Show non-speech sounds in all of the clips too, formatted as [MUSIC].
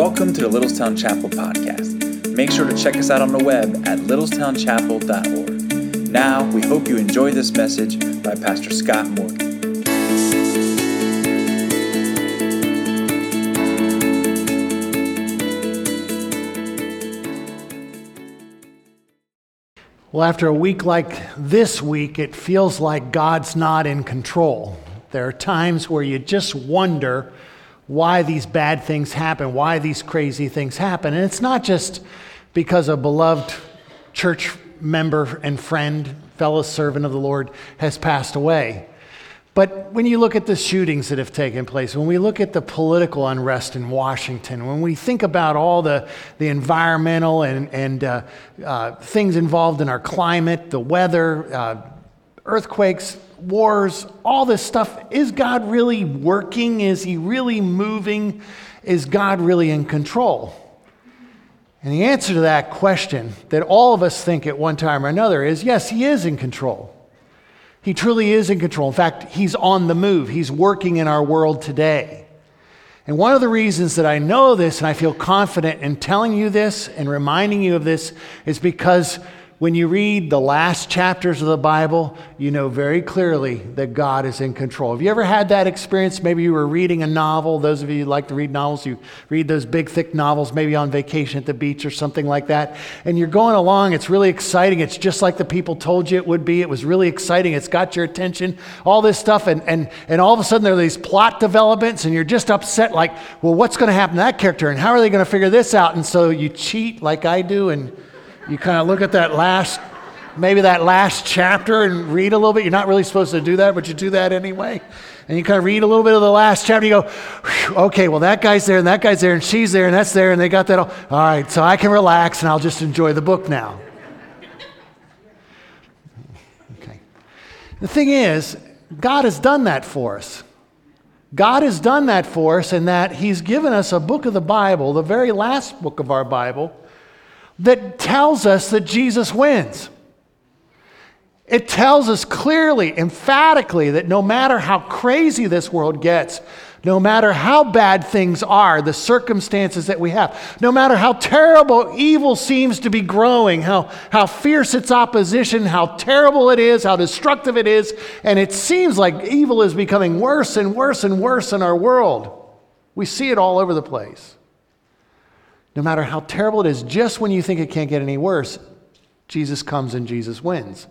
Welcome to the Littlestown Chapel podcast. Make sure to check us out on the web at littlestownchapel.org. Now, we hope you enjoy this message by Pastor Scott Morgan. Well, after a week like this week, it feels like God's not in control. There are times where you just wonder why these bad things happen, why these crazy things happen. And it's not just because a beloved church member and friend, fellow servant of the Lord, has passed away. But when you look at the shootings that have taken place, when we look at the political unrest in Washington, when we think about all the, the environmental and, and uh, uh, things involved in our climate, the weather, uh, earthquakes, wars, all this stuff, is God really working? Is He really moving? Is God really in control? And the answer to that question, that all of us think at one time or another, is yes, He is in control. He truly is in control. In fact, He's on the move, He's working in our world today. And one of the reasons that I know this and I feel confident in telling you this and reminding you of this is because when you read the last chapters of the Bible, you know very clearly that God is in control. Have you ever had that experience? Maybe you were reading a novel. Those of you who like to read novels, you read those big, thick novels, maybe on vacation at the beach or something like that. And you're going along, it's really exciting. It's just like the people told you it would be. It was really exciting. It's got your attention, all this stuff. And, and, and all of a sudden, there are these plot developments, and you're just upset, like, well, what's going to happen to that character? And how are they going to figure this out? And so you cheat like I do, and you kind of look at that last, maybe that last chapter and read a little bit. You're not really supposed to do that, but you do that anyway. And you kind of read a little bit of the last chapter. You go, okay, well, that guy's there, and that guy's there, and she's there, and that's there, and they got that all. All right, so I can relax, and I'll just enjoy the book now. Okay. The thing is, God has done that for us. God has done that for us in that He's given us a book of the Bible, the very last book of our Bible, that tells us that Jesus wins. It tells us clearly, emphatically, that no matter how crazy this world gets, no matter how bad things are, the circumstances that we have, no matter how terrible evil seems to be growing, how, how fierce its opposition, how terrible it is, how destructive it is, and it seems like evil is becoming worse and worse and worse in our world. We see it all over the place. No matter how terrible it is, just when you think it can't get any worse, Jesus comes and Jesus wins.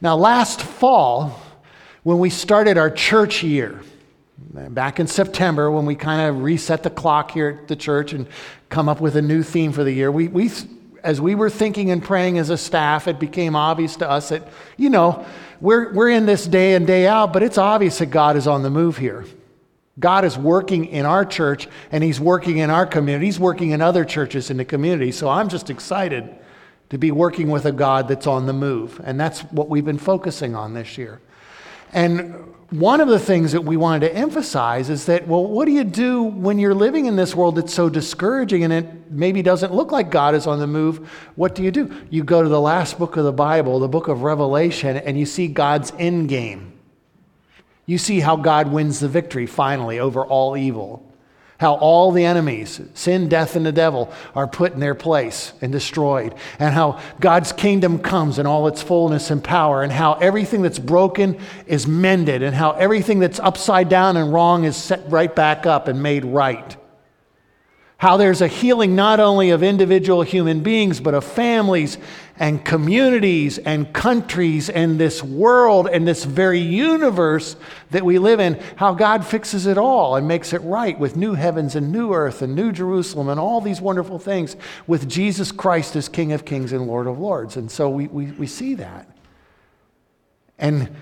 Now, last fall, when we started our church year, back in September, when we kind of reset the clock here at the church and come up with a new theme for the year, we, we, as we were thinking and praying as a staff, it became obvious to us that, you know, we're, we're in this day and day out, but it's obvious that God is on the move here. God is working in our church and He's working in our community. He's working in other churches in the community. So I'm just excited to be working with a God that's on the move. And that's what we've been focusing on this year. And one of the things that we wanted to emphasize is that, well, what do you do when you're living in this world that's so discouraging and it maybe doesn't look like God is on the move? What do you do? You go to the last book of the Bible, the book of Revelation, and you see God's end game. You see how God wins the victory finally over all evil. How all the enemies, sin, death, and the devil, are put in their place and destroyed. And how God's kingdom comes in all its fullness and power. And how everything that's broken is mended. And how everything that's upside down and wrong is set right back up and made right. How there's a healing not only of individual human beings, but of families and communities and countries and this world and this very universe that we live in. How God fixes it all and makes it right with new heavens and new earth and new Jerusalem and all these wonderful things with Jesus Christ as King of Kings and Lord of Lords. And so we, we, we see that. And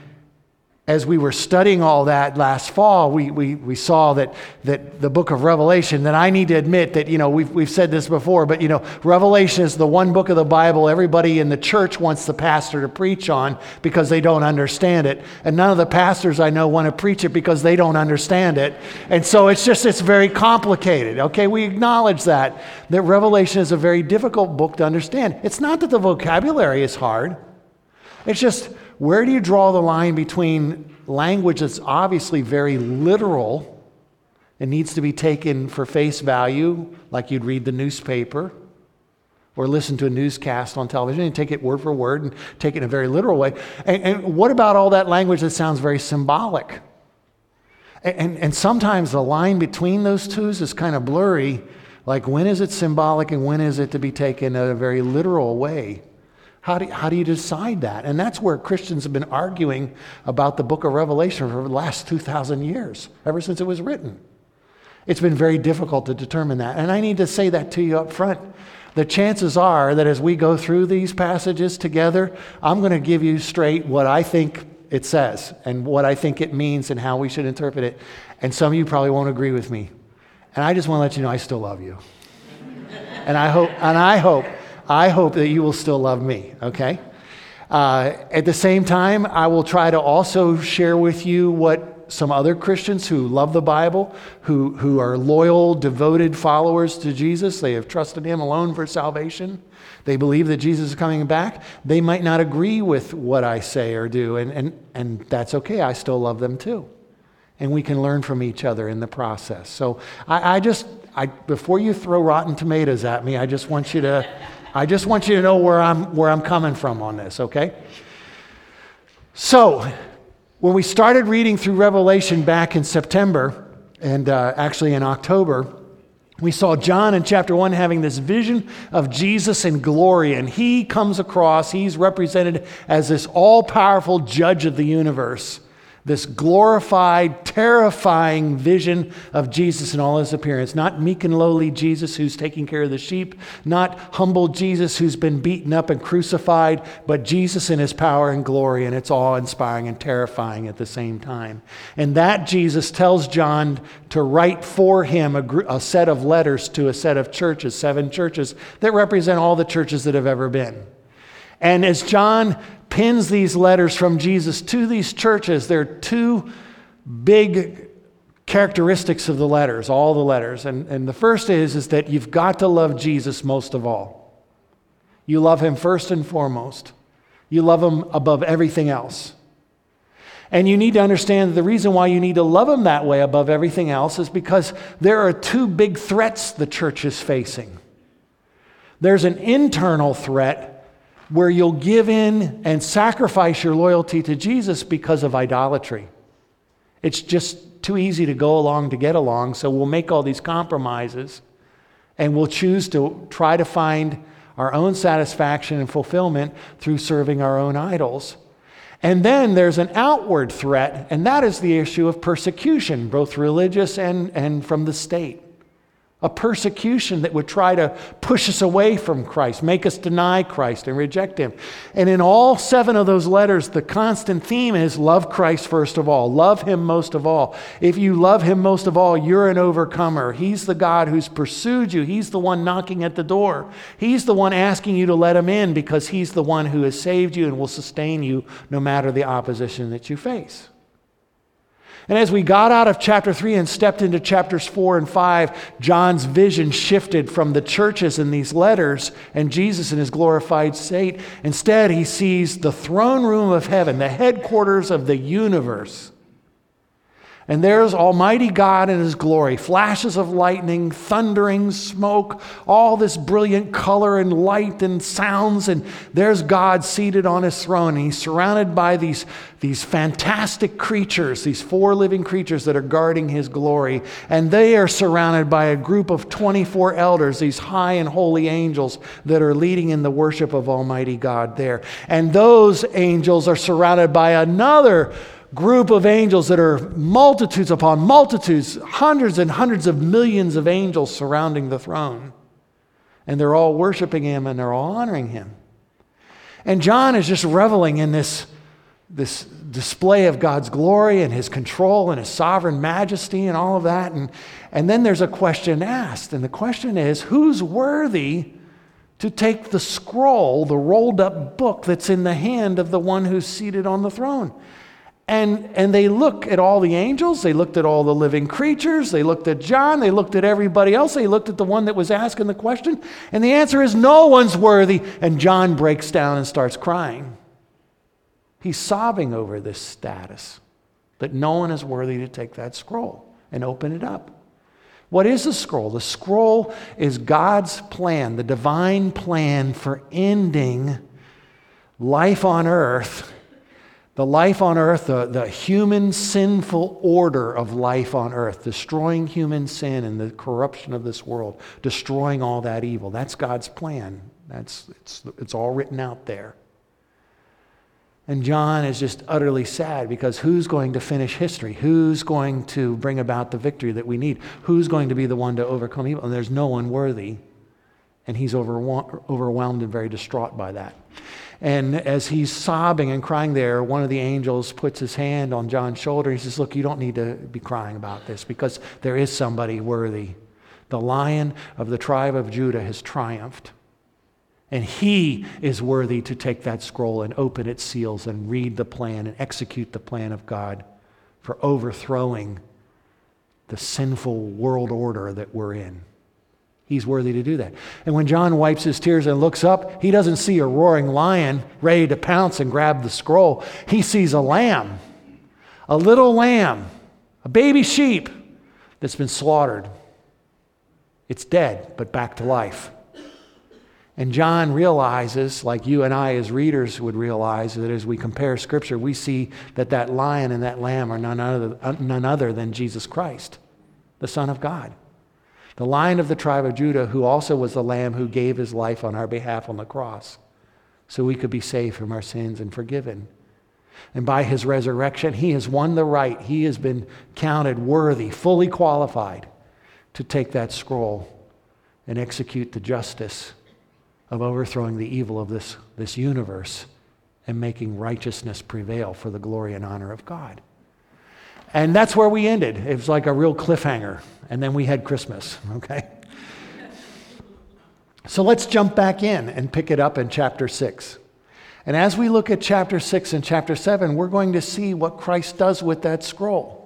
as we were studying all that last fall, we, we, we saw that, that the book of Revelation, that I need to admit that, you know, we've, we've said this before, but, you know, Revelation is the one book of the Bible everybody in the church wants the pastor to preach on because they don't understand it. And none of the pastors I know want to preach it because they don't understand it. And so it's just, it's very complicated. Okay, we acknowledge that, that Revelation is a very difficult book to understand. It's not that the vocabulary is hard, it's just, where do you draw the line between language that's obviously very literal and needs to be taken for face value, like you'd read the newspaper or listen to a newscast on television and take it word for word and take it in a very literal way. And, and what about all that language that sounds very symbolic? And, and, and sometimes the line between those two is kind of blurry. Like, when is it symbolic and when is it to be taken in a very literal way? How do, how do you decide that? And that's where Christians have been arguing about the book of Revelation for the last 2,000 years, ever since it was written. It's been very difficult to determine that. And I need to say that to you up front. The chances are that as we go through these passages together, I'm going to give you straight what I think it says and what I think it means and how we should interpret it. And some of you probably won't agree with me. And I just want to let you know I still love you. and I hope, and I hope, I hope that you will still love me, okay? Uh, at the same time, I will try to also share with you what some other Christians who love the Bible, who, who are loyal, devoted followers to Jesus. They have trusted Him alone for salvation. They believe that Jesus is coming back. They might not agree with what I say or do, and, and, and that's okay. I still love them too. And we can learn from each other in the process. So I, I just, I, before you throw rotten tomatoes at me, I just want you to, I just want you to know where I'm, where I'm coming from on this, okay? So, when we started reading through Revelation back in September, and uh, actually in October, we saw John in chapter 1 having this vision of Jesus in glory, and he comes across, he's represented as this all powerful judge of the universe this glorified, terrifying vision of Jesus in all his appearance. Not meek and lowly Jesus who's taking care of the sheep, not humble Jesus who's been beaten up and crucified, but Jesus in his power and glory, and it's awe inspiring and terrifying at the same time. And that Jesus tells John to write for him a, gr- a set of letters to a set of churches, seven churches that represent all the churches that have ever been. And as John pins these letters from Jesus to these churches, there are two big characteristics of the letters, all the letters. And, and the first is, is that you've got to love Jesus most of all. You love him first and foremost. You love him above everything else. And you need to understand that the reason why you need to love him that way above everything else is because there are two big threats the church is facing. There's an internal threat where you'll give in and sacrifice your loyalty to Jesus because of idolatry. It's just too easy to go along to get along, so we'll make all these compromises and we'll choose to try to find our own satisfaction and fulfillment through serving our own idols. And then there's an outward threat, and that is the issue of persecution, both religious and, and from the state a persecution that would try to push us away from Christ, make us deny Christ and reject Him. And in all seven of those letters, the constant theme is love Christ first of all, love Him most of all. If you love Him most of all, you're an overcomer. He's the God who's pursued you, He's the one knocking at the door, He's the one asking you to let Him in because He's the one who has saved you and will sustain you no matter the opposition that you face. And as we got out of chapter 3 and stepped into chapters 4 and 5, John's vision shifted from the churches in these letters and Jesus in his glorified state. Instead, he sees the throne room of heaven, the headquarters of the universe. And there's Almighty God in His glory, flashes of lightning, thundering, smoke, all this brilliant color and light and sounds. And there's God seated on His throne. And He's surrounded by these, these fantastic creatures, these four living creatures that are guarding His glory. And they are surrounded by a group of 24 elders, these high and holy angels that are leading in the worship of Almighty God there. And those angels are surrounded by another group of angels that are multitudes upon multitudes, hundreds and hundreds of millions of angels surrounding the throne. And they're all worshiping him and they're all honoring him. And John is just reveling in this, this display of God's glory and his control and his sovereign majesty and all of that. And, and then there's a question asked. And the question is who's worthy to take the scroll, the rolled up book that's in the hand of the one who's seated on the throne? And, and they look at all the angels, they looked at all the living creatures, they looked at John, they looked at everybody else, they looked at the one that was asking the question, and the answer is no one's worthy. And John breaks down and starts crying. He's sobbing over this status that no one is worthy to take that scroll and open it up. What is the scroll? The scroll is God's plan, the divine plan for ending life on earth, the life on earth, the, the human sinful order of life on earth, destroying human sin and the corruption of this world, destroying all that evil. That's God's plan. That's, it's, it's all written out there. And John is just utterly sad because who's going to finish history? Who's going to bring about the victory that we need? Who's going to be the one to overcome evil? And there's no one worthy. And he's overwhelmed and very distraught by that. And as he's sobbing and crying there, one of the angels puts his hand on John's shoulder. He says, Look, you don't need to be crying about this because there is somebody worthy. The lion of the tribe of Judah has triumphed. And he is worthy to take that scroll and open its seals and read the plan and execute the plan of God for overthrowing the sinful world order that we're in. He's worthy to do that. And when John wipes his tears and looks up, he doesn't see a roaring lion ready to pounce and grab the scroll. He sees a lamb, a little lamb, a baby sheep that's been slaughtered. It's dead, but back to life. And John realizes, like you and I as readers would realize, that as we compare Scripture, we see that that lion and that lamb are none other, none other than Jesus Christ, the Son of God. The lion of the tribe of Judah, who also was the lamb who gave his life on our behalf on the cross, so we could be saved from our sins and forgiven. And by his resurrection, he has won the right. He has been counted worthy, fully qualified to take that scroll and execute the justice of overthrowing the evil of this, this universe and making righteousness prevail for the glory and honor of God. And that's where we ended. It was like a real cliffhanger. And then we had Christmas, okay? So let's jump back in and pick it up in chapter 6. And as we look at chapter 6 and chapter 7, we're going to see what Christ does with that scroll.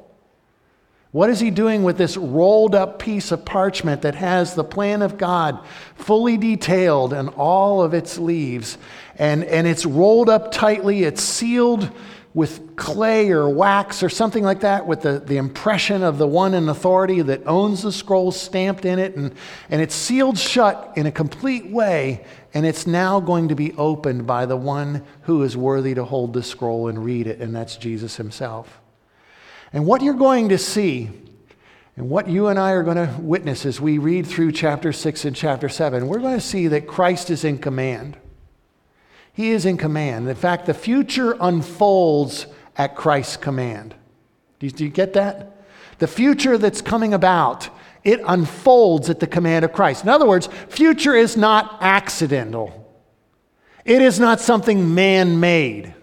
What is he doing with this rolled up piece of parchment that has the plan of God fully detailed and all of its leaves? And, and it's rolled up tightly, it's sealed with clay or wax or something like that, with the, the impression of the one in authority that owns the scroll stamped in it. And, and it's sealed shut in a complete way, and it's now going to be opened by the one who is worthy to hold the scroll and read it, and that's Jesus himself. And what you're going to see, and what you and I are going to witness as we read through chapter 6 and chapter 7, we're going to see that Christ is in command. He is in command. In fact, the future unfolds at Christ's command. Do you, do you get that? The future that's coming about, it unfolds at the command of Christ. In other words, future is not accidental. It is not something man made.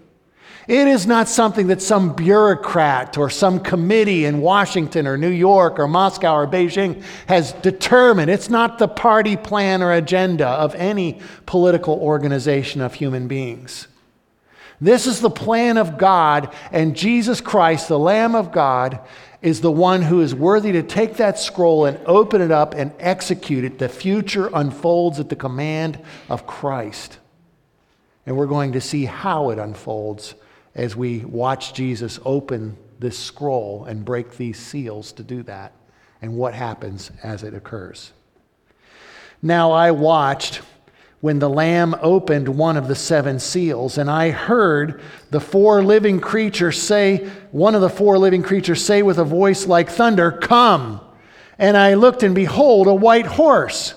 It is not something that some bureaucrat or some committee in Washington or New York or Moscow or Beijing has determined. It's not the party plan or agenda of any political organization of human beings. This is the plan of God, and Jesus Christ, the Lamb of God, is the one who is worthy to take that scroll and open it up and execute it. The future unfolds at the command of Christ. And we're going to see how it unfolds as we watch Jesus open this scroll and break these seals to do that, and what happens as it occurs. Now I watched when the Lamb opened one of the seven seals, and I heard the four living creatures say, one of the four living creatures say with a voice like thunder, Come! And I looked, and behold, a white horse.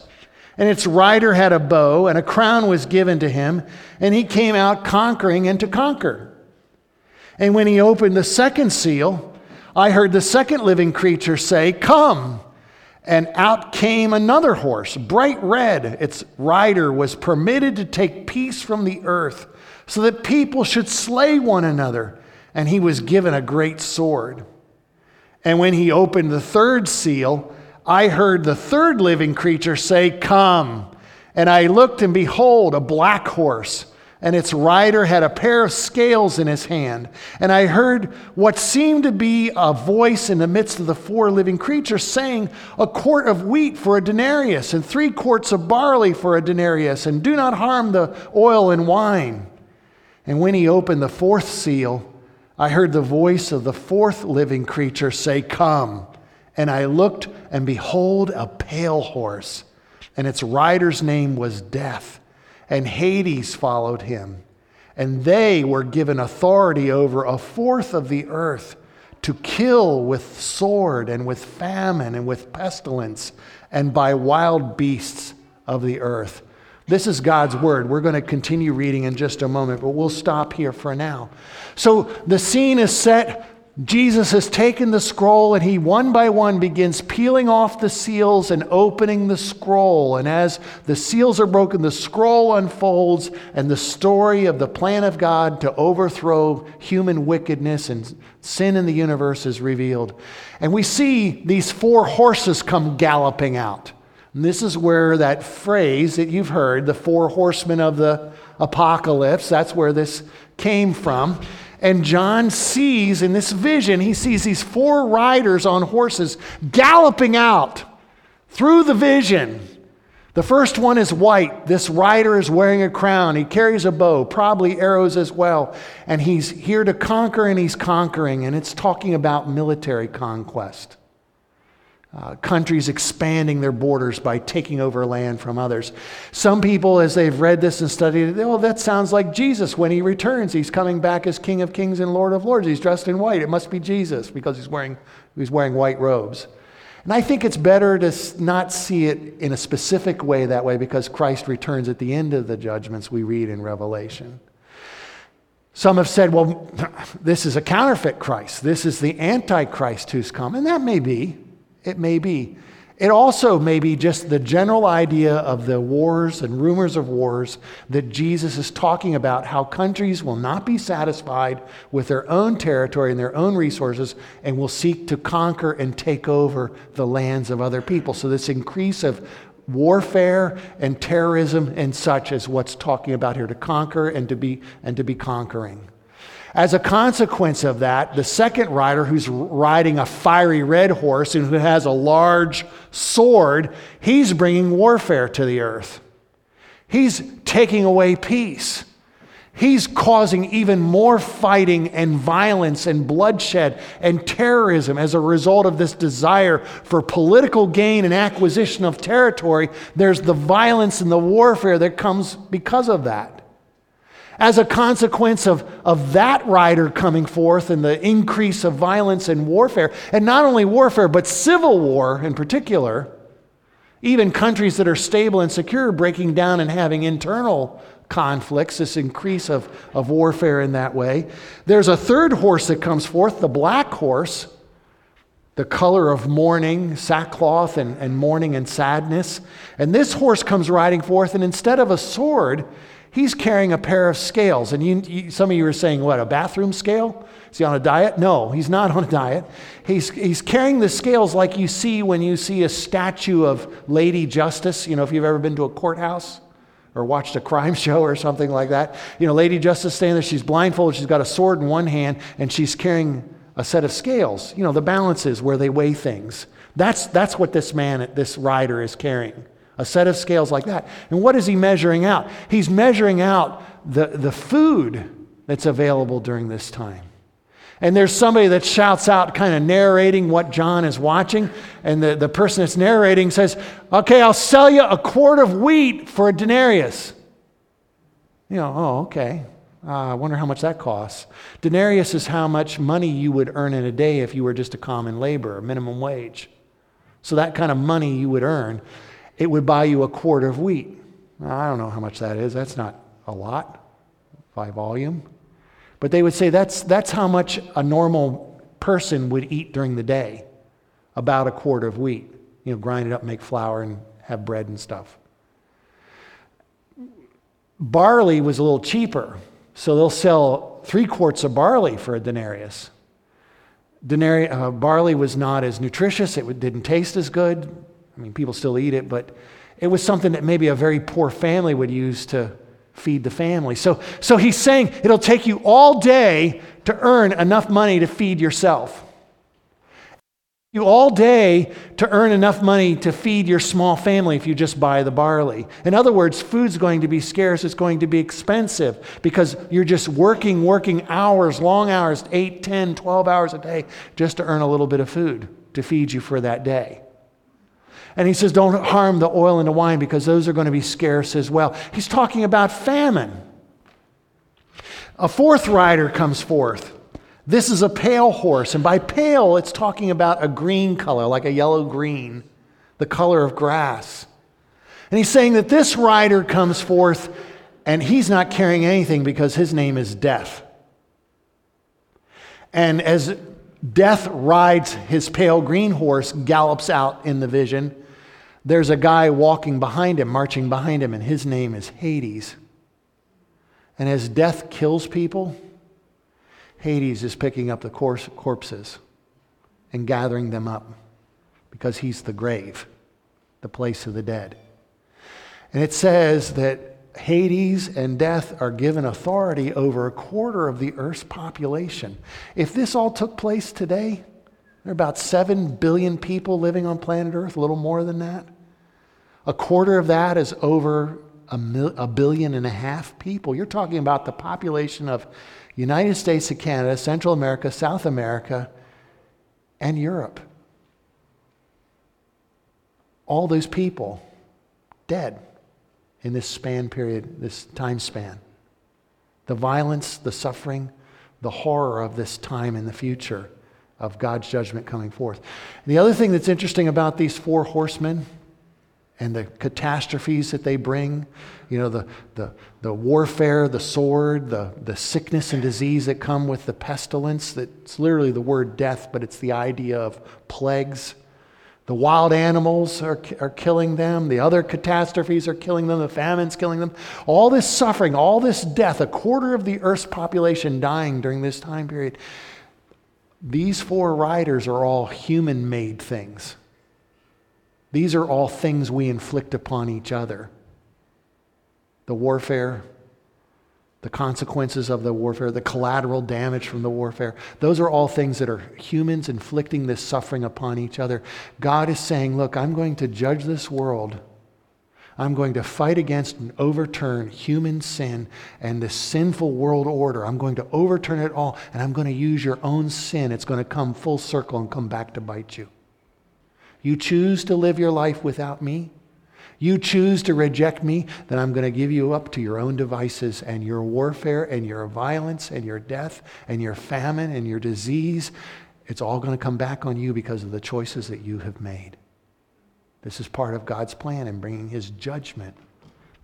And its rider had a bow, and a crown was given to him, and he came out conquering and to conquer. And when he opened the second seal, I heard the second living creature say, Come. And out came another horse, bright red. Its rider was permitted to take peace from the earth, so that people should slay one another. And he was given a great sword. And when he opened the third seal, I heard the third living creature say, Come. And I looked, and behold, a black horse and its rider had a pair of scales in his hand. And I heard what seemed to be a voice in the midst of the four living creatures saying, A quart of wheat for a denarius, and three quarts of barley for a denarius, and do not harm the oil and wine. And when he opened the fourth seal, I heard the voice of the fourth living creature say, Come. And I looked, and behold, a pale horse, and its rider's name was Death, and Hades followed him. And they were given authority over a fourth of the earth to kill with sword and with famine and with pestilence and by wild beasts of the earth. This is God's word. We're going to continue reading in just a moment, but we'll stop here for now. So the scene is set Jesus has taken the scroll and he one by one begins peeling off the seals and opening the scroll. And as the seals are broken, the scroll unfolds and the story of the plan of God to overthrow human wickedness and sin in the universe is revealed. And we see these four horses come galloping out. And this is where that phrase that you've heard, the four horsemen of the apocalypse, that's where this came from. And John sees in this vision, he sees these four riders on horses galloping out through the vision. The first one is white. This rider is wearing a crown. He carries a bow, probably arrows as well. And he's here to conquer and he's conquering. And it's talking about military conquest uh, countries expanding their borders by taking over land from others. Some people, as they've read this and studied it, oh, that sounds like Jesus when he returns. He's coming back as King of Kings and Lord of Lords. He's dressed in white. It must be Jesus because he's wearing, he's wearing white robes. And I think it's better to not see it in a specific way that way because Christ returns at the end of the judgments we read in Revelation. Some have said, well, [LAUGHS] this is a counterfeit Christ. This is the Antichrist who's come. And that may be. It may be. It also may be just the general idea of the wars and rumors of wars that Jesus is talking about how countries will not be satisfied with their own territory and their own resources and will seek to conquer and take over the lands of other people. So, this increase of warfare and terrorism and such is what's talking about here to conquer and to be, and to be conquering. As a consequence of that, the second rider, who's riding a fiery red horse and who has a large sword, he's bringing warfare to the earth. He's taking away peace. He's causing even more fighting and violence and bloodshed and terrorism as a result of this desire for political gain and acquisition of territory. There's the violence and the warfare that comes because of that as a consequence of, of that rider coming forth and the increase of violence and warfare, and not only warfare, but civil war in particular, even countries that are stable and secure breaking down and having internal conflicts, this increase of, of warfare in that way. There's a third horse that comes forth, the black horse, the color of mourning, sackcloth, and, and mourning and sadness. And this horse comes riding forth, and instead of a sword, He's carrying a pair of scales. And you, you, some of you are saying, what, a bathroom scale? Is he on a diet? No, he's not [LAUGHS] on a diet. He's, he's carrying the scales like you see when you see a statue of Lady Justice. You know, if you've ever been to a courthouse or watched a crime [LAUGHS] show or something like that. You know, Lady Justice standing there, she's blindfolded, she's got a sword in one hand, and she's carrying a set of scales. You know, the balances where they weigh things. That's, that's what this man, this rider, is carrying a set of scales like that. And what is he measuring out? He's measuring out the, the food that's available during this time. And there's somebody that shouts out, kind of narrating what John is watching. And the, the person that's narrating says, Okay, I'll sell you a quart of wheat for a denarius. You know, oh, okay. Uh, I wonder how much that costs. Denarius is how much money you would earn in a day if you were just a common laborer, minimum wage. So that kind of money you would earn it would buy you a quart of wheat. I don't know how much that is. That's not a lot by volume. But they would say that's, that's how much a normal person would eat during the day about a quart of wheat. You know, grind it up, make flour, and have bread and stuff. Barley was a little cheaper, so they'll sell three quarts of barley for a denarius. Denari- uh, barley was not as nutritious, it didn't taste as good. I mean, people still eat it, but it was something that maybe a very poor family would use to feed the family. So, so he's saying it'll take you all day to earn enough money to feed yourself. You all day to earn enough money to feed your small family if you just buy the barley. In other words, food's going to be scarce, it's going to be expensive because you're just working, working hours, long hours, 8, 10, 12 hours a day just to earn a little bit of food to feed you for that day. And he says, Don't harm the oil and the wine because those are going to be scarce as well. He's talking about famine. A fourth rider comes forth. This is a pale horse. And by pale, it's talking about a green color, like a yellow green, the color of grass. And he's saying that this rider comes forth and he's not carrying anything because his name is Death. And as Death rides his pale green horse, gallops out in the vision, there's a guy walking behind him, marching behind him, and his name is Hades. And as death kills people, Hades is picking up the corpses and gathering them up because he's the grave, the place of the dead. And it says that Hades and death are given authority over a quarter of the earth's population. If this all took place today, there are about 7 billion people living on planet Earth, a little more than that. A quarter of that is over a, mil- a billion and a half people. You're talking about the population of United States and Canada, Central America, South America, and Europe. All those people dead in this span period, this time span. The violence, the suffering, the horror of this time in the future of God's judgment coming forth. And the other thing that's interesting about these four horsemen and the catastrophes that they bring, you know, the, the, the warfare, the sword, the, the sickness and disease that come with the pestilence, that's literally the word death, but it's the idea of plagues. The wild animals are, are killing them. The other catastrophes are killing them. The famine's killing them. All this suffering, all this death, a quarter of the earth's population dying during this time period. These four riders are all human made things. These are all things we inflict upon each other. The warfare, the consequences of the warfare, the collateral damage from the warfare. Those are all things that are humans inflicting this suffering upon each other. God is saying, Look, I'm going to judge this world. I'm going to fight against and overturn human sin and the sinful world order. I'm going to overturn it all, and I'm going to use your own sin. It's going to come full circle and come back to bite you. You choose to live your life without me. You choose to reject me, then I'm going to give you up to your own devices and your warfare and your violence and your death and your famine and your disease. It's all going to come back on you because of the choices that you have made. This is part of God's plan in bringing his judgment,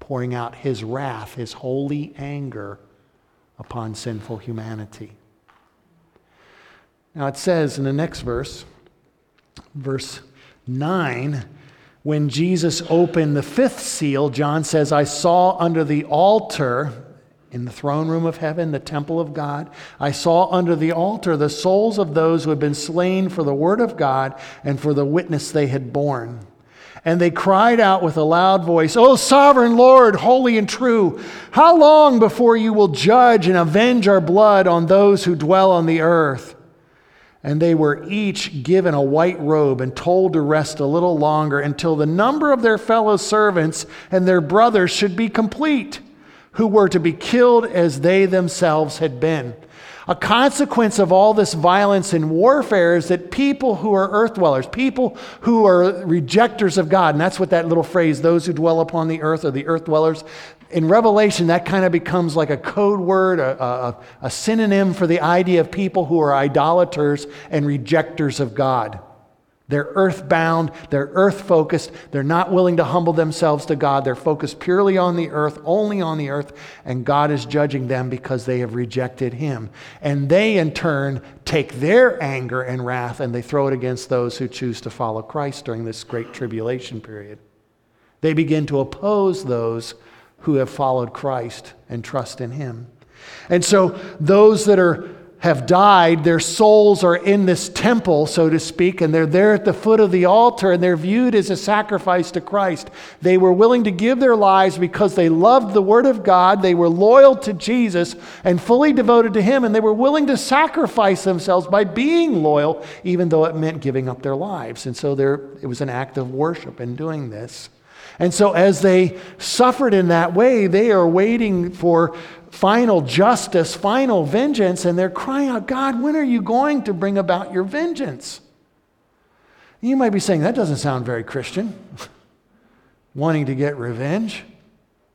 pouring out his wrath, his holy anger upon sinful humanity. Now it says in the next verse, verse 9, when Jesus opened the fifth seal, John says, I saw under the altar in the throne room of heaven, the temple of God, I saw under the altar the souls of those who had been slain for the word of God and for the witness they had borne. And they cried out with a loud voice, O sovereign Lord, holy and true, how long before you will judge and avenge our blood on those who dwell on the earth? and they were each given a white robe and told to rest a little longer until the number of their fellow servants and their brothers should be complete, who were to be killed as they themselves had been. A consequence of all this violence and warfare is that people who are earth dwellers, people who are rejectors of God, and that's what that little phrase, those who dwell upon the earth, or the earth dwellers, in Revelation, that kind of becomes like a code word, a, a, a, synonym for the idea of people who are idolaters and rejectors of God. They're earthbound, they're earth focused, they're not willing to humble themselves to God. They're focused purely on the earth, only on the earth, and God is judging them because they have rejected Him. And they, in turn, take their anger and wrath and they throw it against those who choose to follow Christ during this great tribulation period. They begin to oppose those who have followed Christ and trust in him. And so those that are have died, their souls are in this temple, so to speak, and they're there at the foot of the altar and they're viewed as a sacrifice to Christ. They were willing to give their lives because they loved the Word of God, they were loyal to Jesus and fully devoted to Him, and they were willing to sacrifice themselves by being loyal, even though it meant giving up their lives. And so there, it was an act of worship in doing this. And so, as they suffered in that way, they are waiting for final justice, final vengeance, and they're crying out, God, when are you going to bring about your vengeance? You might be saying, that doesn't sound very Christian. [LAUGHS] Wanting to get revenge?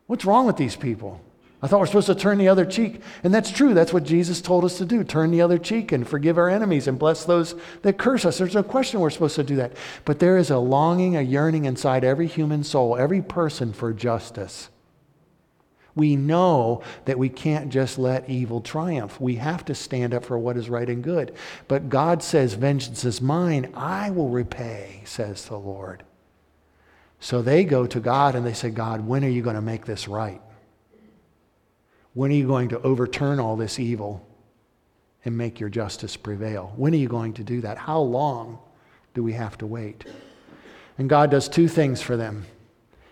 What's wrong with these people? I thought we're supposed to turn the other cheek. And that's true. That's what Jesus told us to do turn the other cheek and forgive our enemies and bless those that curse us. There's no question we're supposed to do that. But there is a longing, a yearning inside every human soul, every person for justice. We know that we can't just let evil triumph. We have to stand up for what is right and good. But God says, Vengeance is mine, I will repay, says the Lord. So they go to God and they say, God, when are you going to make this right? When are you going to overturn all this evil and make your justice prevail? When are you going to do that? How long do we have to wait? And God does two things for them.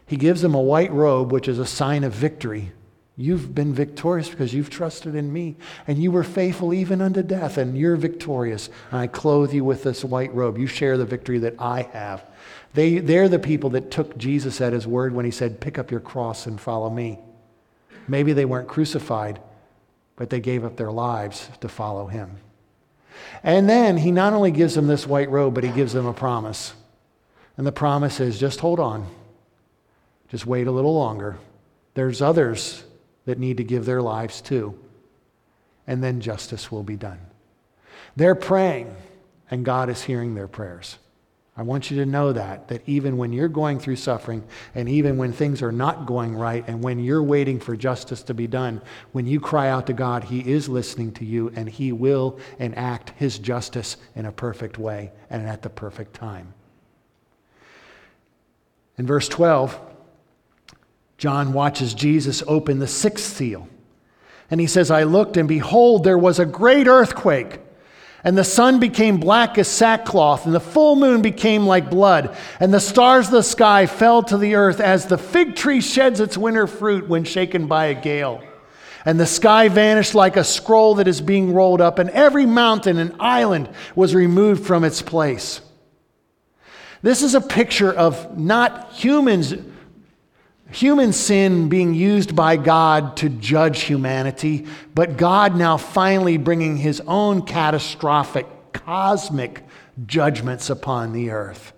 He gives them a white robe, which is a sign of victory. You've been victorious because you've trusted in me, and you were faithful even unto death, and you're victorious. And I clothe you with this white robe. You share the victory that I have. They, they're the people that took Jesus at his word when he said, Pick up your cross and follow me. Maybe they weren't crucified, but they gave up their lives to follow him. And then he not only gives them this white robe, but he gives them a promise. And the promise is just hold on, just wait a little longer. There's others that need to give their lives too. And then justice will be done. They're praying, and God is hearing their prayers. I want you to know that, that even when you're going through suffering, and even when things are not going right, and when you're waiting for justice to be done, when you cry out to God, He is listening to you, and He will enact His justice in a perfect way and at the perfect time. In verse 12, John watches Jesus open the sixth seal. And he says, I looked, and behold, there was a great earthquake and the sun became black as sackcloth, and the full moon became like blood, and the stars of the sky fell to the earth as the fig tree sheds its winter fruit when shaken by a gale. And the sky vanished like a scroll that is being rolled up, and every mountain and island was removed from its place. This is a picture of not humans human sin being used by God to judge humanity, but God now finally bringing his own catastrophic, cosmic judgments upon the earth.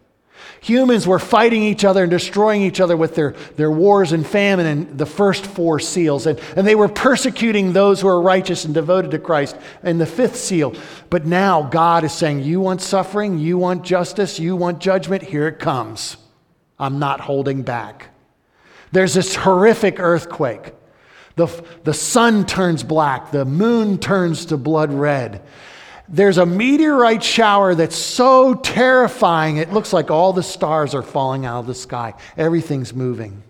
Humans were fighting each other and destroying each other with their, their wars and famine and the first four seals. And, and they were persecuting those who are righteous and devoted to Christ in the fifth seal. But now God is saying, You want suffering? You want justice? You want judgment? Here it comes. I'm not holding back. There's this horrific earthquake. The, the sun turns black, the moon turns to blood red. There's a meteorite shower that's so terrifying, it looks like all the stars are falling out of the sky. Everything's moving.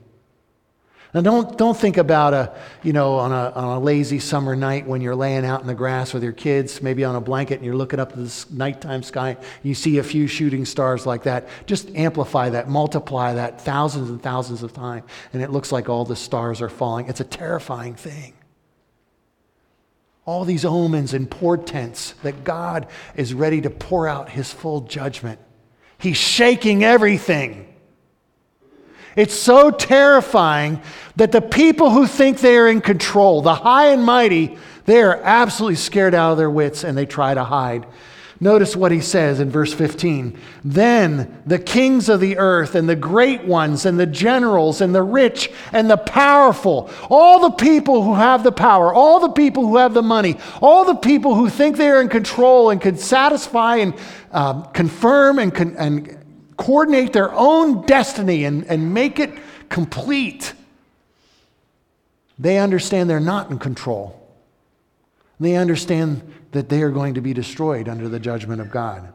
Now, don't, don't think about a, you know, on a, on a lazy summer night when you're laying out in the grass with your kids, maybe on a blanket, and you're looking up at this nighttime sky. You see a few shooting stars like that. Just amplify that, multiply that thousands and thousands of times, and it looks like all the stars are falling. It's a terrifying thing. All these omens and portents that God is ready to pour out his full judgment. He's shaking everything. It's so terrifying that the people who think they are in control, the high and mighty, they are absolutely scared out of their wits and they try to hide. Notice what he says in verse 15. Then the kings of the earth and the great ones and the generals and the rich and the powerful, all the people who have the power, all the people who have the money, all the people who think they are in control and can satisfy and um, confirm and, con- and coordinate their own destiny and, and make it complete, they understand they're not in control. They understand that they are going to be destroyed under the judgment of God.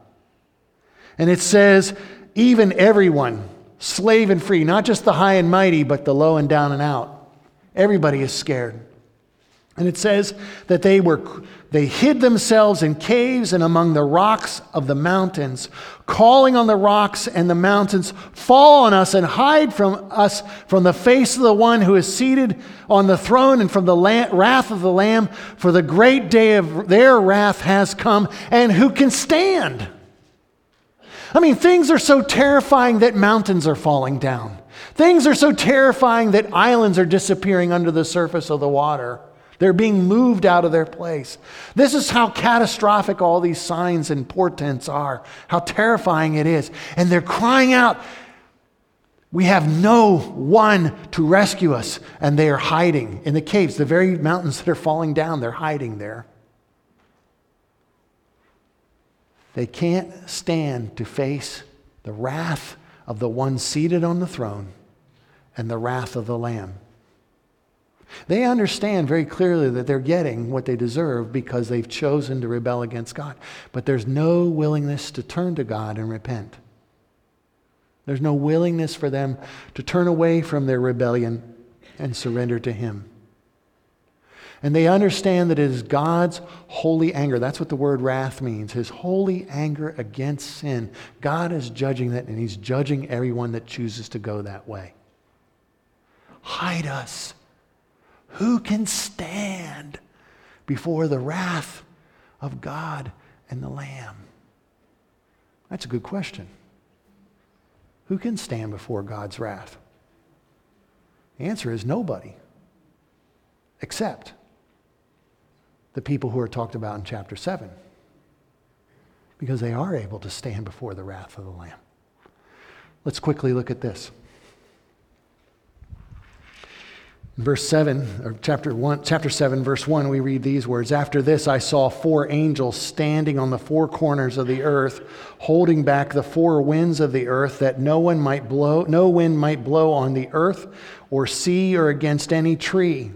And it says, even everyone, slave and free, not just the high and mighty, but the low and down and out. Everybody is scared. And it says that they were they hid themselves in caves and among the rocks of the mountains, calling on the rocks and the mountains, fall on us and hide from us from the face of the one who is seated on the throne and from the wrath of the Lamb, for the great day of their wrath has come, and who can stand? I mean, things are so terrifying that mountains are falling down. Things are so terrifying that islands are disappearing under the surface of the water. They're being moved out of their place. This is how catastrophic all these signs and portents are, how terrifying it is. And they're crying out, We have no one to rescue us. And they are hiding in the caves, the very mountains that are falling down, they're hiding there. They can't stand to face the wrath of the one seated on the throne and the wrath of the Lamb. They understand very clearly that they're getting what they deserve because they've chosen to rebel against God. But there's no willingness to turn to God and repent. There's no willingness for them to turn away from their rebellion and surrender to Him. And they understand that it is God's holy anger. That's what the word wrath means His holy anger against sin. God is judging that, and He's judging everyone that chooses to go that way. Hide us who can stand before the wrath of God and the Lamb? That's a good question. Who can stand before God's wrath? The answer is nobody, except the people who are talked about in chapter 7, because they are able to stand before the wrath of the Lamb. Let's quickly look at this. Verse 7 or chapter 1 chapter 7 verse 1 we read these words. After this i saw four angels standing on the four corners of the earth holding back the four winds of the earth that no one might blow no wind might blow on the earth or sea or against any tree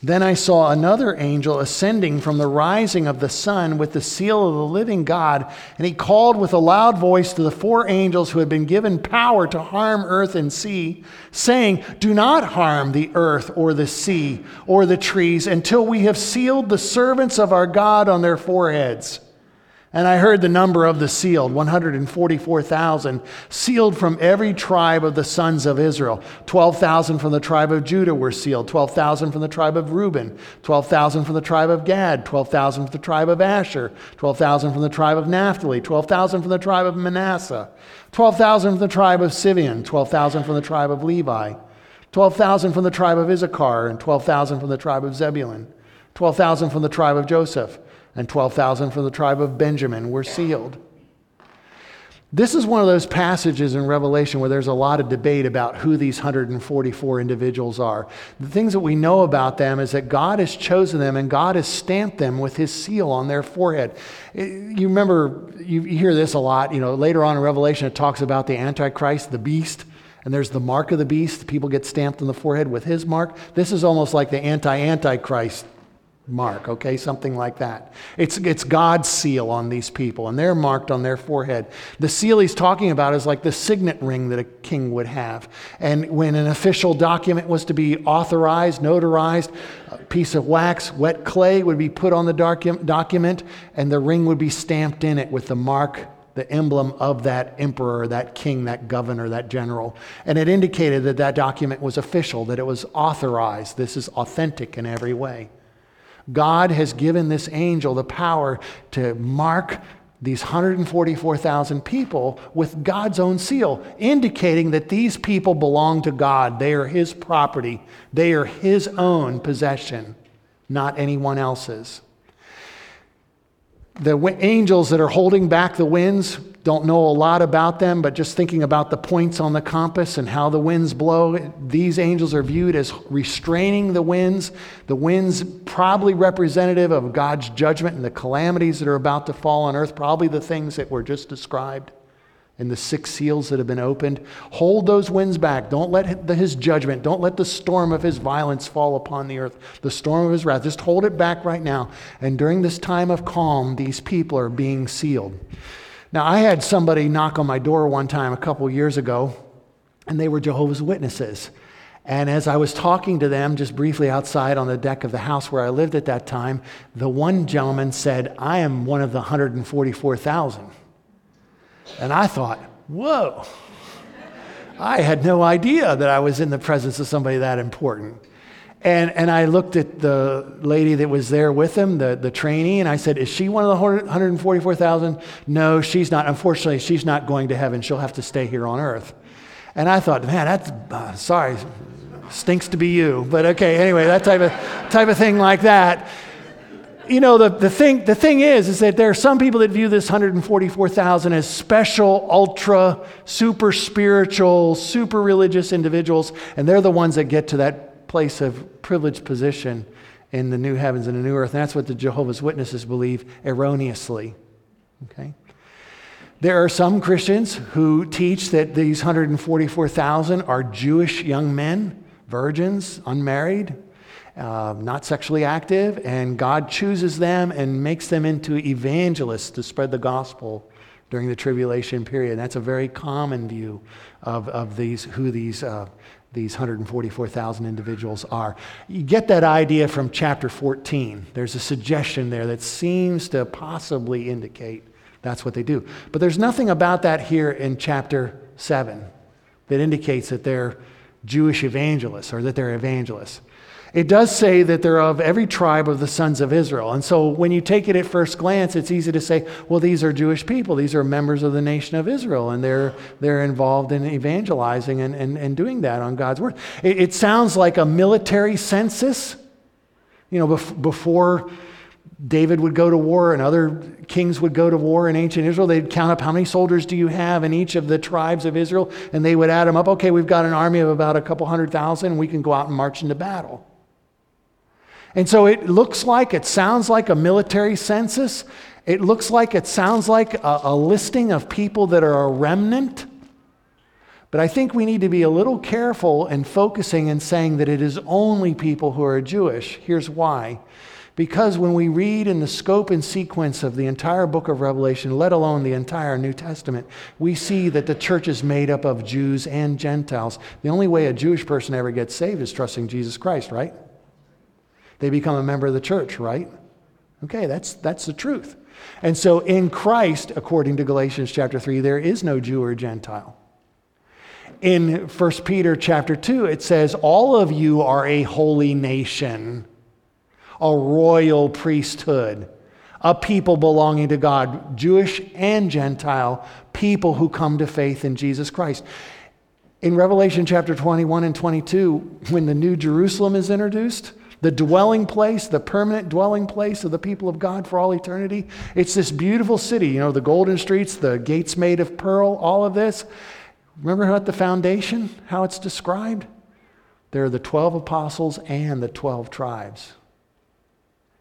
then I saw another angel ascending from the rising of the sun with the seal of the living God, and he called with a loud voice to the four angels who had been given power to harm earth and sea, saying, Do not harm the earth or the sea or the trees until we have sealed the servants of our God on their foreheads. And I heard the number of the sealed 144,000, sealed from every tribe of the sons of Israel. 12,000 from the tribe of Judah were sealed, 12,000 from the tribe of Reuben, 12,000 from the tribe of Gad, 12,000 from the tribe of Asher, 12,000 from the tribe of Naphtali, 12,000 from the tribe of Manasseh, 12,000 from the tribe of Simeon, 12,000 from the tribe of Levi, 12,000 from the tribe of Issachar, and 12,000 from the tribe of Zebulun, 12,000 from the tribe of Joseph and 12,000 from the tribe of Benjamin were sealed. This is one of those passages in Revelation where there's a lot of debate about who these 144 individuals are. The things that we know about them is that God has chosen them and God has stamped them with his seal on their forehead. Eh, you remember, you hear this a lot. You know, later on in Revelation, it talks about the Antichrist, the beast, and there's the mark of the beast. People get stamped on the forehead with his mark. This is almost like the anti Antichrist mark, okay? Something like that. It's, it's God's seal on these people, and they're marked on their forehead. The seal he's talking about is like the signet ring that a king would have. And when an official document was to be authorized, notarized, a piece of wax, wet clay would be put on the document, and the ring would be stamped in it with the mark the emblem of that emperor, that king, that governor, that general. And it indicated that that document was official, that it was authorized. This is authentic in every way. God has given this angel the power to mark these 144,000 people with God's own seal, indicating that these people belong to God. They are His property, they are His own possession, not anyone else's the angels that are holding back the winds don't know a lot about them, but just thinking about the points on the compass and how the winds blow, these angels are viewed as restraining the winds. The winds, probably representative of God's judgment and the calamities that are about to fall on earth, probably the things that were just described and the six seals that have been opened. Hold those winds back. Don't let his judgment, don't let the storm of his violence fall upon the earth, the storm of his wrath. Just hold it back right now. And during this time of calm, these people are being sealed. Now, I had somebody knock on my door one time a couple years ago, and they were Jehovah's Witnesses. And as I was talking to them just briefly outside on the deck of the house where I lived at that time, the one gentleman said, I am one of the 144,000. And I thought, whoa, I had no idea that I was in the presence of somebody that important. And, and I looked at the lady that was there with him, the, the trainee, and I said, Is she one of the 144,000? No, she's not. Unfortunately, she's not going to heaven. She'll have to stay here on earth. And I thought, Man, that's uh, sorry. Stinks to be you. But okay, anyway, that type of, type of thing like that. You know, the, the, thing, the thing is, is that there are some people that view this 144,000 as special, ultra, super spiritual, super religious individuals, and they're the ones that get to that place of privileged position in the new heavens and the new earth. And that's what the Jehovah's Witnesses believe erroneously. Okay? There are some Christians who teach that these 144,000 are Jewish young men, virgins, unmarried, uh, not sexually active, and God chooses them and makes them into evangelists to spread the gospel during the tribulation period. That's a very common view of, of these, who these, uh, these 144,000 individuals are. You get that idea from chapter 14. There's a suggestion there that seems to possibly indicate that's what they do. But there's nothing about that here in chapter 7 that indicates that they're Jewish evangelists or that they're evangelists. It does say that they're of every tribe of the sons of Israel. And so when you take it at first glance, it's easy to say, well, these are Jewish people. These are members of the nation of Israel, and they're, they're involved in evangelizing and, and, and doing that on God's word. It, it sounds like a military census. You know, bef- before David would go to war and other kings would go to war in ancient Israel. They'd count up how many soldiers do you have in each of the tribes of Israel, and they would add them up. Okay, we've got an army of about a couple hundred thousand, and we can go out and march into battle. And so it looks like, it sounds like a military census. It looks like, it sounds like a, a listing of people that are a remnant. But I think we need to be a little careful in focusing and saying that it is only people who are Jewish. Here's why. Because when we read in the scope and sequence of the entire book of Revelation, let alone the entire New Testament, we see that the church is made up of Jews and Gentiles. The only way a Jewish person ever gets saved is trusting Jesus Christ, right? They become a member of the church, right? Okay, that's, that's the truth. And so in Christ, according to Galatians chapter 3, there is no Jew or Gentile. In 1 Peter chapter 2, it says, All of you are a holy nation a royal priesthood, a people belonging to God, Jewish and Gentile, people who come to faith in Jesus Christ. In Revelation chapter 21 and 22, when the New Jerusalem is introduced, the dwelling place, the permanent dwelling place of the people of God for all eternity, it's this beautiful city, you know, the golden streets, the gates made of pearl, all of this. Remember at the foundation, how it's described? There are the 12 apostles and the 12 tribes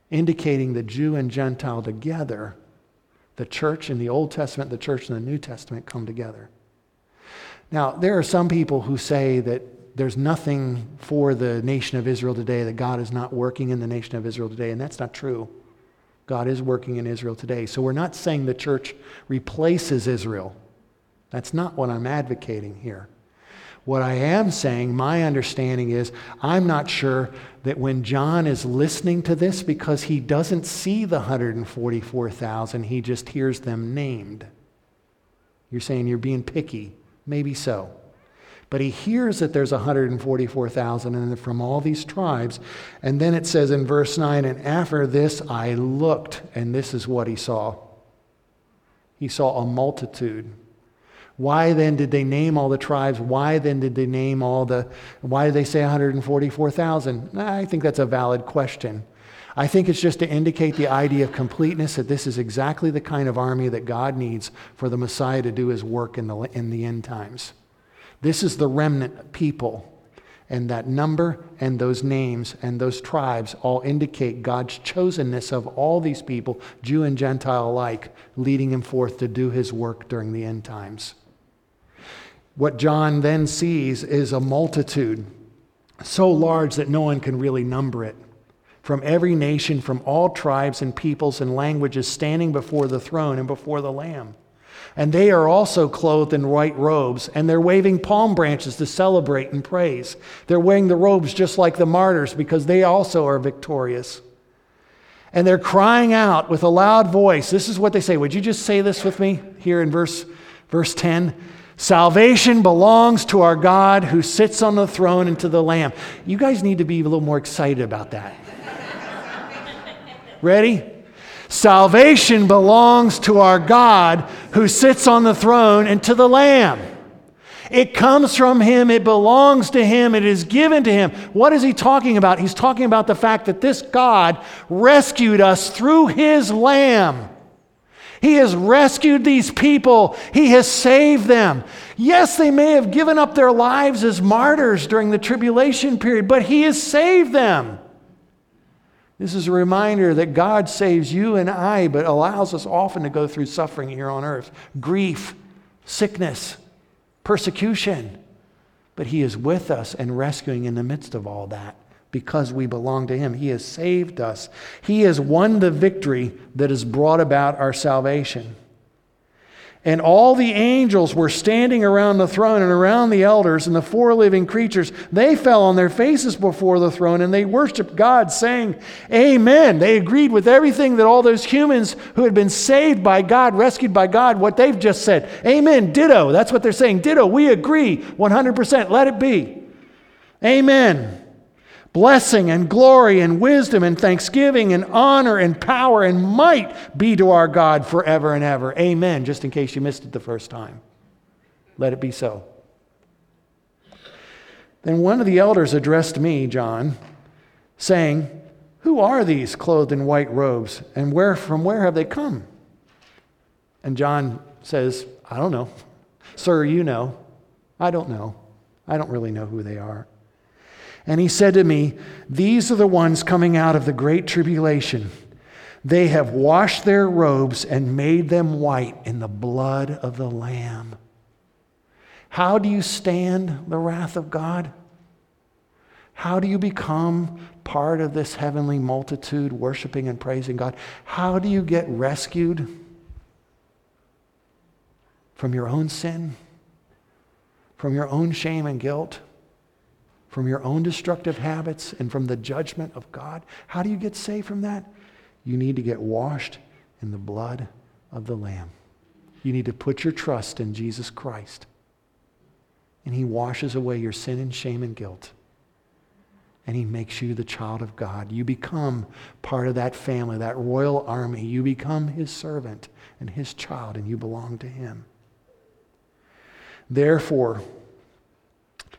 indicating the Jew and Gentile together, the church in the Old Testament, the church in the New Testament come together. Now, there are some people who say that there's nothing for the nation of Israel today, that God is not working in the nation of Israel today, and that's not true. God is working in Israel today. So we're not saying the church replaces Israel. That's not what I'm advocating here. What I am saying, my understanding is, I'm not sure that when John is listening to this, because he doesn't see the 144,000, he just hears them named. You're saying you're being picky. Maybe so. But he hears that there's 144,000 and from all these tribes. And then it says in verse 9, and after this I looked, and this is what he saw. He saw a multitude why then did they name all the tribes? Why then did they name all the, why did they say 144,000? I think that's a valid question. I think it's just to indicate the idea of completeness that this is exactly the kind of army that God needs for the Messiah to do his work in the, in the end times. This is the remnant people. And that number and those names and those tribes all indicate God's chosenness of all these people, Jew and Gentile alike, leading him forth to do his work during the end times. What John then sees is a multitude so large that no one can really number it. From every nation, from all tribes and peoples and languages, standing before the throne and before the Lamb. And they are also clothed in white robes, and they're waving palm branches to celebrate and praise. They're wearing the robes just like the martyrs because they also are victorious. And they're crying out with a loud voice. This is what they say. Would you just say this with me here in verse, verse 10? Salvation belongs to our God who sits on the throne and to the Lamb. You guys need to be a little more excited about that. [LAUGHS] Ready? Salvation belongs to our God who sits on the throne and to the Lamb. It comes from Him, it belongs to Him, it is given to Him. What is He talking about? He's talking about the fact that this God rescued us through His Lamb. He has rescued these people. He has saved them. Yes, they may have given up their lives as martyrs during the tribulation period, but He has saved them. This is a reminder that God saves you and I, but allows us often to go through suffering here on earth grief, sickness, persecution. But He is with us and rescuing in the midst of all that because we belong to Him. He has saved us, He has won the victory that has brought about our salvation. And all the angels were standing around the throne and around the elders and the four living creatures. They fell on their faces before the throne and they worshiped God, saying, Amen. They agreed with everything that all those humans who had been saved by God, rescued by God, what they've just said. Amen. Ditto. That's what they're saying. Ditto. We agree 100%. Let it be. Amen. Blessing and glory and wisdom and thanksgiving and honor and power and might be to our God forever and ever. Amen. Just in case you missed it the first time. Let it be so. Then one of the elders addressed me, John, saying, Who are these clothed in white robes, and where from where have they come? And John says, I don't know. Sir, you know. I don't know. I don't really know who they are. And he said to me, These are the ones coming out of the great tribulation. They have washed their robes and made them white in the blood of the Lamb. How do you stand the wrath of God? How do you become part of this heavenly multitude worshiping and praising God? How do you get rescued from your own sin, from your own shame and guilt? From your own destructive habits and from the judgment of God. How do you get saved from that? You need to get washed in the blood of the Lamb. You need to put your trust in Jesus Christ. And He washes away your sin and shame and guilt. And He makes you the child of God. You become part of that family, that royal army. You become His servant and His child, and you belong to Him. Therefore,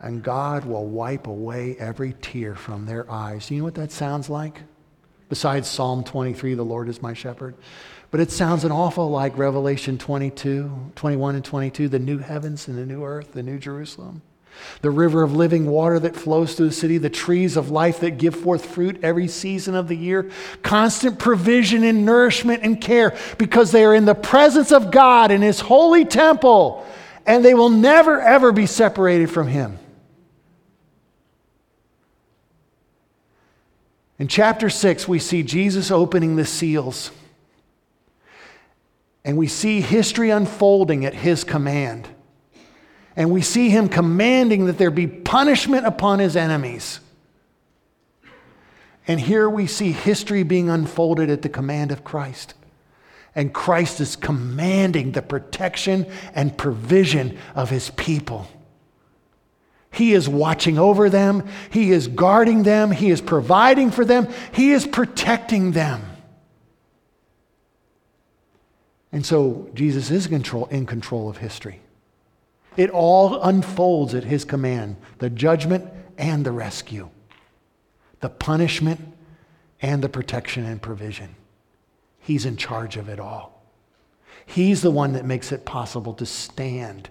and God will wipe away every tear from their eyes. You know what that sounds like? Besides Psalm 23, the Lord is my shepherd. But it sounds an awful like Revelation 22, 21 and 22, the new heavens and the new earth, the new Jerusalem. The river of living water that flows through the city, the trees of life that give forth fruit every season of the year, constant provision and nourishment and care because they are in the presence of God in His holy temple and they will never, ever be separated from Him. In chapter 6, we see Jesus opening the seals. And we see history unfolding at his command. And we see him commanding that there be punishment upon his enemies. And here we see history being unfolded at the command of Christ. And Christ is commanding the protection and provision of his people. He is watching over them. He is guarding them. He is providing for them. He is protecting them. And so Jesus is control, in control of history. It all unfolds at his command the judgment and the rescue, the punishment and the protection and provision. He's in charge of it all. He's the one that makes it possible to stand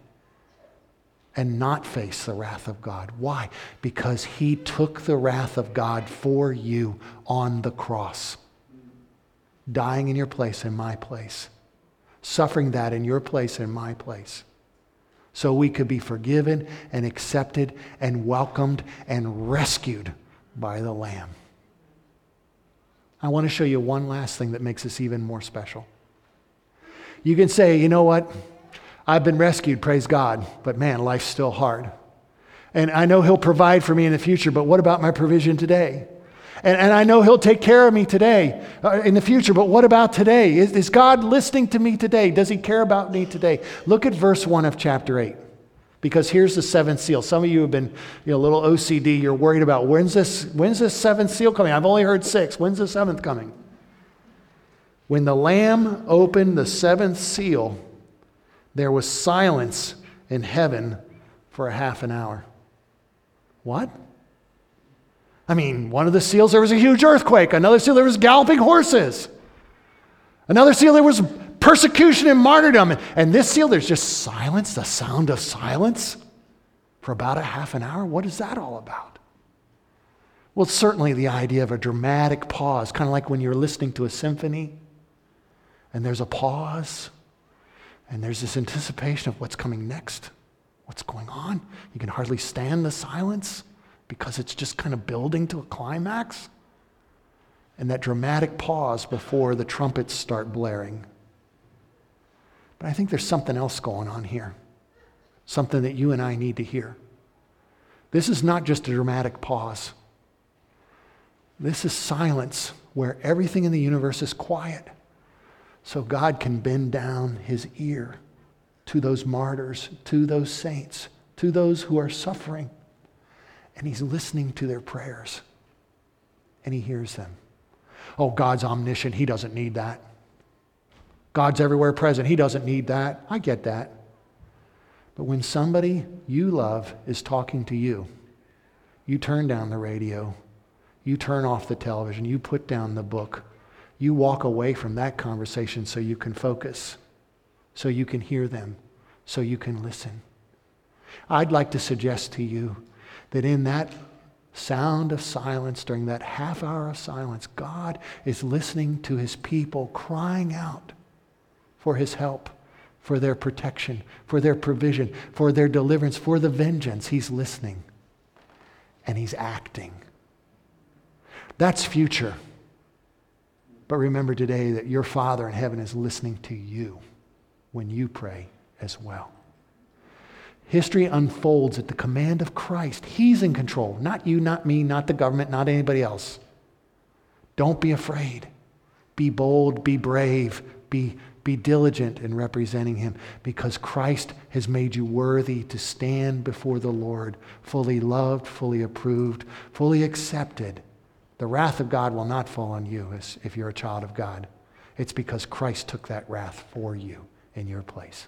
and not face the wrath of God. Why? Because he took the wrath of God for you on the cross, dying in your place, in my place, suffering that in your place, in my place. So we could be forgiven and accepted and welcomed and rescued by the Lamb. I want to show you one last thing that makes this even more special. You can say, you know what? I've been rescued, praise God, but man, life's still hard. And I know He'll provide for me in the future, but what about my provision today? And, and I know He'll take care of me today, uh, in the future, but what about today? Is, is God listening to me today? Does He care about me today? Look at verse 1 of chapter 8. Because here's the seventh seal. Some of you have been you know, a little OCD. You're worried about when's this, when's this seventh seal coming? I've only heard six. When's the seventh coming? When the Lamb opened the seventh seal, there was silence in heaven for a half an hour. What? I mean, one of the seals, there was a huge earthquake. Another seal, there was galloping horses. Another seal, there was persecution and martyrdom. And this seal, there's just silence, the sound of silence for about a half an hour. What is that all about? Well, certainly the idea of a dramatic pause, kind of like when you're listening to a symphony and there's a pause and there's this anticipation of what's coming next, what's going on. You can hardly stand the silence because it's just kind of building to a climax. And that dramatic pause before the trumpets start blaring. But I think there's something else going on here, something that you and I need to hear. This is not just a dramatic pause, this is silence where everything in the universe is quiet. So God can bend down his ear to those martyrs, to those saints, to those who are suffering. And he's listening to their prayers. And he hears them. Oh, God's omniscient. He doesn't need that. God's everywhere present. He doesn't need that. I get that. But when somebody you love is talking to you, you turn down the radio, you turn off the television, you put down the book, you walk away from that conversation so you can focus, so you can hear them, so you can listen. I'd like to suggest to you that in that sound of silence, during that half hour of silence, God is listening to his people crying out for his help, for their protection, for their provision, for their deliverance, for the vengeance. He's listening and he's acting. That's future. But remember today that your Father in heaven is listening to you when you pray as well. History unfolds at the command of Christ. He's in control, not you, not me, not the government, not anybody else. Don't be afraid. Be bold, be brave, be be diligent in representing him because Christ has made you worthy to stand before the Lord, fully loved, fully approved, fully accepted. The wrath of God will not fall on you if you're a child of God. It's because Christ took that wrath for you in your place.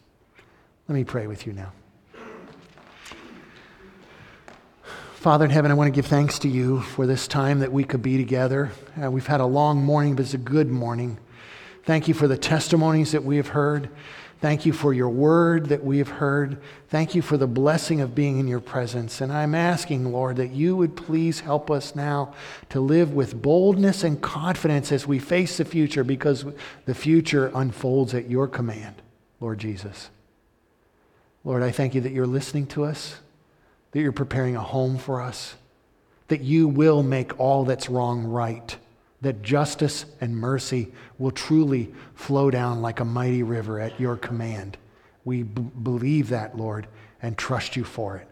Let me pray with you now. Father in heaven, I want to give thanks to you for this time that we could be together. Uh, we've had a long morning, but it's a good morning. Thank you for the testimonies that we have heard. Thank you for your word that we have heard. Thank you for the blessing of being in your presence. And I'm asking, Lord, that you would please help us now to live with boldness and confidence as we face the future because the future unfolds at your command, Lord Jesus. Lord, I thank you that you're listening to us, that you're preparing a home for us, that you will make all that's wrong right that justice and mercy will truly flow down like a mighty river at your command. We b- believe that, Lord, and trust you for it.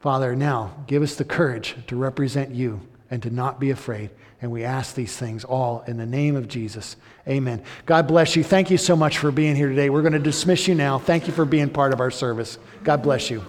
Father, now give us the courage to represent you and to not be afraid. And we ask these things all in the name of Jesus. Amen. God bless you. Thank you so much for being here today. We're going to dismiss you now. Thank you for being part of our service. God bless you.